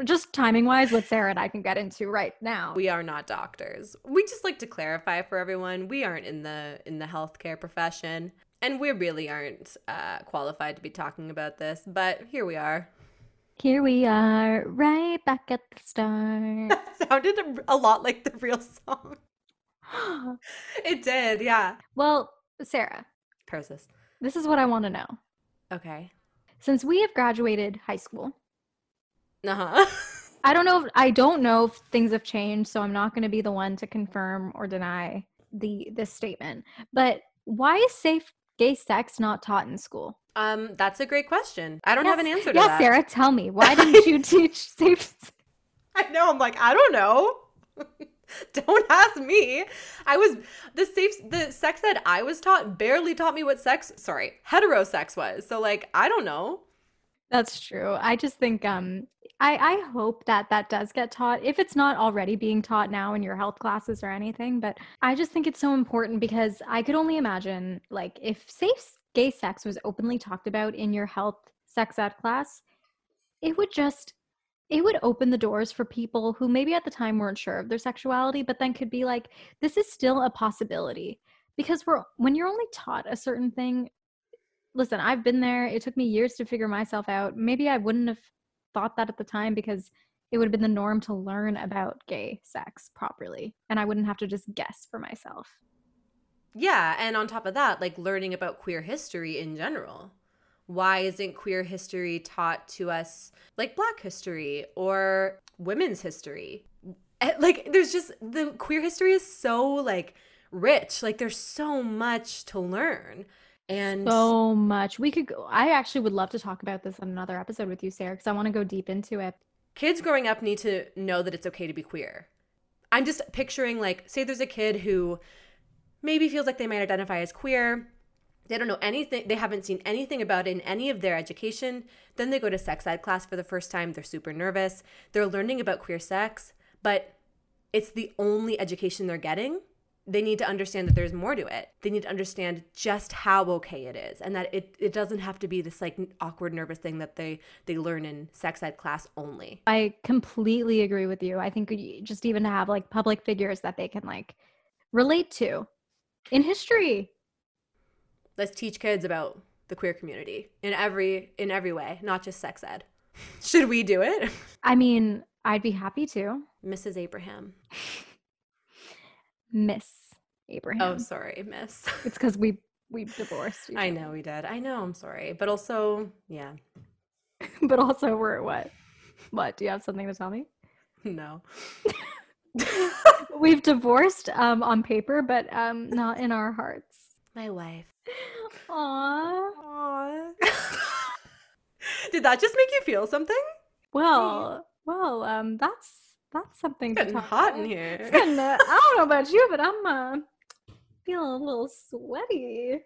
just timing wise what Sarah and I can get into right now. We are not doctors. We just like to clarify for everyone, we aren't in the in the healthcare profession and we really aren't uh, qualified to be talking about this, but here we are. Here we are, right back at the start. That *laughs* sounded a, a lot like the real song. *gasps* it did, yeah. Well, Sarah. Persis. This is what I want to know. Okay since we have graduated high school. Uh-huh. *laughs* I don't know if I don't know if things have changed, so I'm not going to be the one to confirm or deny the this statement. But why is safe gay sex not taught in school? Um, that's a great question. I don't yes. have an answer to yes, that. Sarah, tell me. Why *laughs* didn't you teach safe I know, I'm like, I don't know. *laughs* *laughs* don't ask me. I was the safe the sex that I was taught barely taught me what sex, sorry, heterosex was. So like, I don't know. That's true. I just think um I I hope that that does get taught if it's not already being taught now in your health classes or anything, but I just think it's so important because I could only imagine like if safe gay sex was openly talked about in your health sex ed class, it would just it would open the doors for people who maybe at the time weren't sure of their sexuality but then could be like this is still a possibility. Because we're when you're only taught a certain thing listen i've been there. It took me years to figure myself out. Maybe i wouldn't have thought that at the time because it would have been the norm to learn about gay sex properly and i wouldn't have to just guess for myself. Yeah and on top of that like learning about queer history in general why isn't queer history taught to us like black history or women's history eh, like there's just the queer history is so like rich like there's so much to learn and so much we could go i actually would love to talk about this on another episode with you sarah because i want to go deep into it kids growing up need to know that it's okay to be queer. I'm just picturing like say there's a kid who maybe feels like they might identify as queer. They don't know anything, they haven't seen anything about it in any of their education. Then they go to sex ed class for the first time. They're super nervous. They're learning about queer sex, but it's the only education they're getting they need to understand that there's more to it. They need to understand just how okay it is and that it, it doesn't have to be this like awkward nervous thing that they they learn in sex ed class only. I completely agree with you. I think just even to have like public figures that they can like relate to in history. Let's teach kids about the queer community in every in every way, not just sex ed. *laughs* Should we do it? I mean, I'd be happy to. Mrs. Abraham. *laughs* Miss Abraham. Oh, sorry, Miss. *laughs* It's because we we divorced. I know we did. I know. I'm sorry, but also, yeah, but also we're what? What? Do you have something to tell me? no. We've divorced um on paper, but um not in our hearts. My wife. *laughs* Aww. Aww. *laughs* did that just make you feel something? Well, well, um, that's that's something It's to getting hot about. in It's here. getting, uh, I don't know about you, but I'm uh, feeling a little sweaty.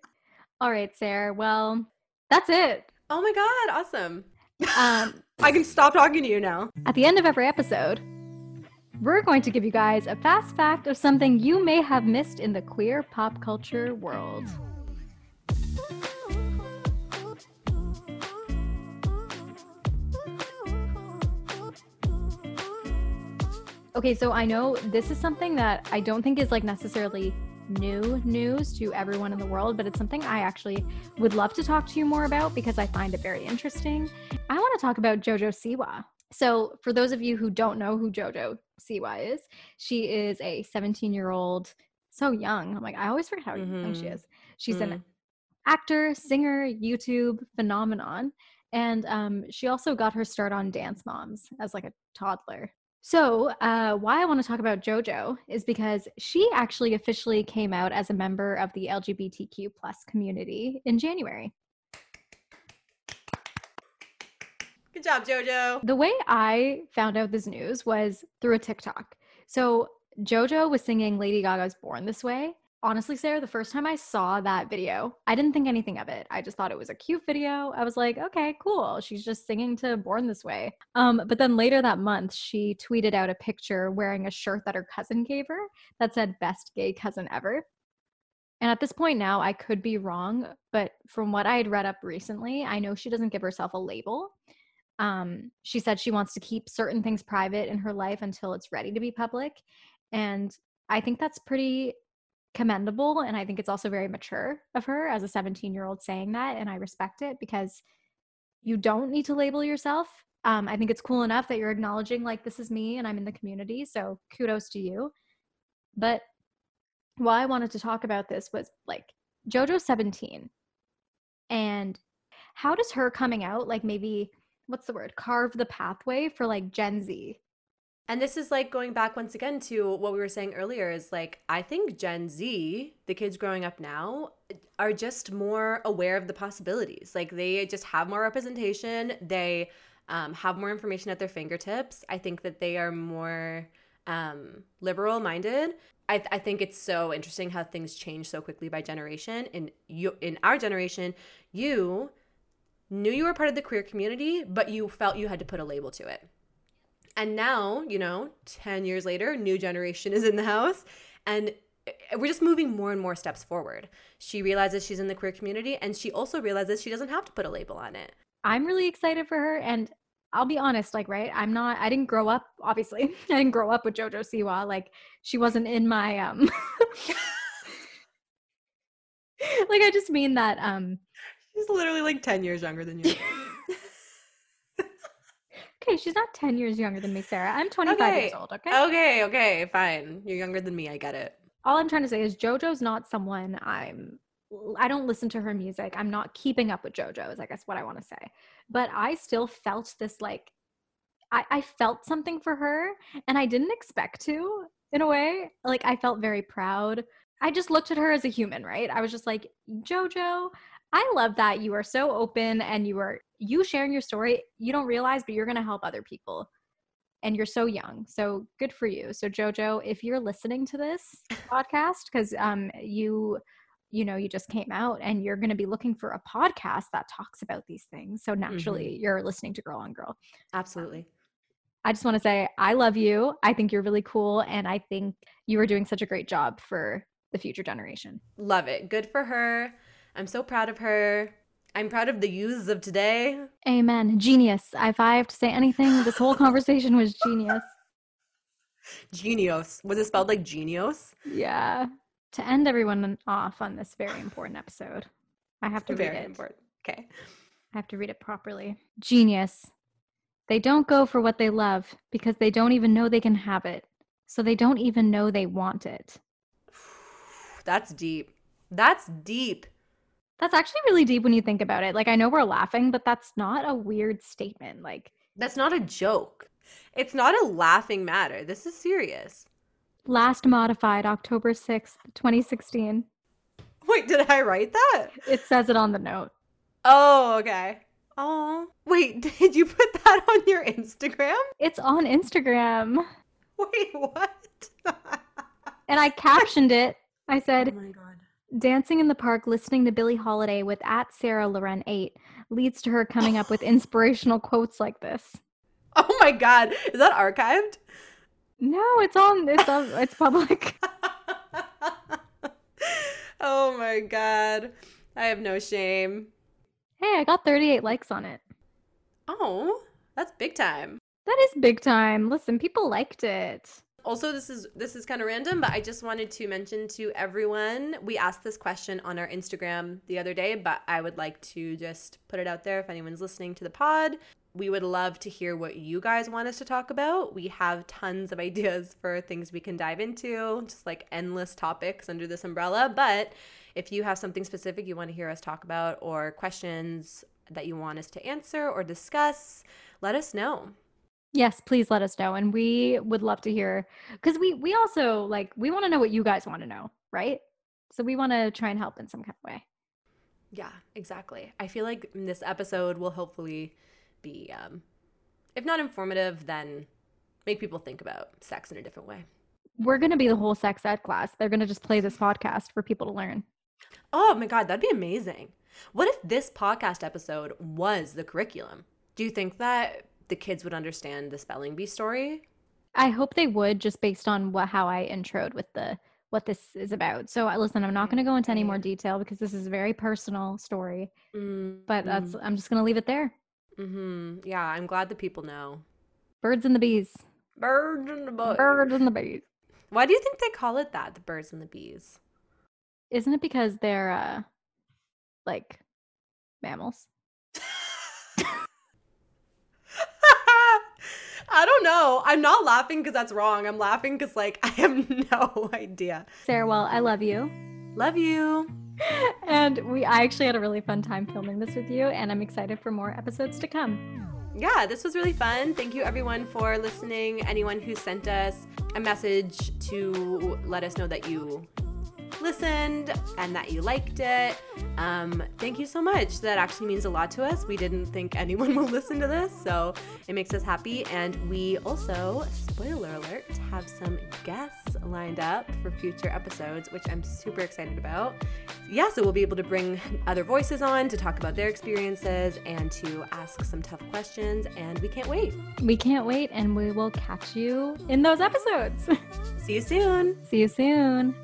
All right, Sarah. Well, that's it. Oh my god, awesome. Um, *laughs* I can stop talking to you now. at the end of every episode, we're going to give you guys a fast fact of something you may have missed in the queer pop culture world. Okay, so I know this is something that I don't think is like necessarily new news to everyone in the world, but it's something I actually would love to talk to you more about because I find it very interesting. I want to talk about JoJo Siwa. So, for those of you who don't know who JoJo Siwa is, she is a 17 year old, so young. I'm like, I always forget how young she Mhm. is. She's an Mm. actor, singer, YouTube phenomenon. And um, she also got her start on Dance Moms as like a toddler. So, uh, why I want to talk about JoJo is because she actually officially came out as a member of the LGBTQ plus community in January. Good job, JoJo. The way I found out this news was through a TikTok. So JoJo was singing Lady Gaga's Born This Way. Honestly, Sarah, the first time I saw that video, I didn't think anything of it. I just thought it was a cute video. I was like, okay, cool. She's just singing to Born This Way. Um, but then later that month, she tweeted out a picture wearing a shirt that her cousin gave her that said best gay cousin ever. And at this point now, I could be wrong, but from what I had read up recently, I know she doesn't give herself a label um, she said she wants to keep certain things private in her life until it's ready to be public and i think that's pretty commendable and i think it's also very mature of her as a 17 year old saying that and i respect it because you don't need to label yourself. Um, i think it's cool enough that you're acknowledging like this is me and i'm in the community so kudos to you. But why i wanted to talk about this was like jojo's 17 and how does her coming out like maybe what's the word carve the pathway for like gen z And this is like going back once again to what we were saying earlier is like, I think Gen Z, the kids growing up now, are just more aware of the possibilities. Like they just have more representation, they um, have more information at their fingertips. I think that they are more um, liberal minded. I, I think it's so interesting how things change so quickly by generation. In you, in our generation, you knew you were part of the queer community, but you felt you had to put a label to it. And now, you know, 10 years later, new generation is in the house and we're just moving more and more steps forward. She realizes she's in the queer community and she also realizes she doesn't have to put a label on it. i'm really excited for her and i'll be honest like right i'm not i didn't grow up obviously *laughs* i didn't grow up with jojo siwa like she wasn't in my um *laughs* like i just mean that um She's literally like 10 years younger than you. *laughs* okay she's not 10 years younger than me sarah i'm 25 years old okay okay, okay, fine. You're younger than me. I get it. all I'm trying to say is JoJo's not someone I'm I don't listen to her music. I'm not keeping up with JoJo is I guess what I want to say. But I still felt this like I, I felt something for her and I didn't expect to in a way. Like I felt very proud. I just looked at her as a human, right? I was just like, JoJo, I love that you are so open and you are you sharing your story, you don't realize, but you're gonna help other people and you're so young. So good for you. So Jojo, if you're listening to this *laughs* podcast, because um you you know you just came out and you're going to be looking for a podcast that talks about these things so naturally mm-hmm. you're listening to girl on girl absolutely I just want to say I love you. I think you're really cool. And I think you are doing such a great job for the future generation. Love it. Good for her. I'm so proud of her. I'm proud of the youths of today. Amen. Genius. If I have to say anything, this whole conversation was genius. Genius. Was it spelled like genius? Yeah. To end everyone off on this very important episode, I have to read very it. important. Okay. I have to read it properly. Genius. They don't go for what they love because they don't even know they can have it. So they don't even know they want it. *sighs* That's deep. That's deep. That's actually really deep when you think about it. Like, I know we're laughing, but that's not a weird statement. Like, that's not a joke. It's not a laughing matter. This is serious. Last modified October 6th, 2016. Wait, did I write that? It says it on the note. Oh, okay. Oh, wait, *laughs* did you put that on your Instagram? It's on Instagram. Wait, what? *laughs* and I captioned it. I said, Oh my God. Dancing in the park, listening to Billie Holiday with at Sarah Loren 8 leads to her coming up with *laughs* inspirational quotes like this. Oh my God. Is that archived? No, it's on, it's on, it's public. *laughs* oh my God. I have no shame. Hey, I got 38 likes on it. Oh, that's big time. That is big time. Listen, people liked it. Also, this is this is kind of random, but I just wanted to mention to everyone. We asked this question on our Instagram the other day, but I would like to just put it out there if anyone's listening to the pod. We would love to hear what you guys want us to talk about. We have tons of *laughs* ideas for things we can dive into, just like endless topics under this umbrella, but if you have something specific you want to hear us talk about or questions that you want us to answer or discuss, let us know. Yes, please let us know. And we would love to hear because we we also like we want to know what you guys want to know, right? So we want to try and help in some kind of way. Yeah, exactly. I feel like this episode will hopefully be um if not informative, then make people think about sex in a different way. We're going to be the whole sex ed class. They're going to just play this podcast for people to learn. Oh my God, that'd be amazing. What if this podcast episode was the curriculum? Do you think that the kids would understand the spelling bee story? I hope they would, just based on what how I introed with the what this is about. So listen, I'm not going to go into any more detail because this is a very personal story. Mm-hmm. But that's. I'm just going to leave it there. Mm-hmm. Yeah, I'm glad the people know. Birds and the bees. Birds and the bees. Birds and the bees. Why do you think they call it that? The birds and the bees. Isn't it because they're uh like mammals? *laughs* I don't know. I'm not laughing because that's wrong. I'm laughing because, like, *laughs* I have no idea. Sarah, well, I love you. Love you. *laughs* And we, I actually had a really fun time filming this with you, and I'm excited for more episodes to come. Yeah, this was really fun. Thank you, everyone, for listening. Anyone who sent us a message to let us know that you listened and that you liked it. Um, thank you so much. That actually means a lot to us. We didn't think anyone *laughs* will listen to this, so it makes us happy. And we also, spoiler alert, have some guests lined up for future episodes, which I'm super excited about. Yeah, so we'll be able to bring other voices on to talk about their experiences and to ask some tough questions, and we can't wait. We can't wait, and we will catch you in those episodes. *laughs* See you soon. See you soon.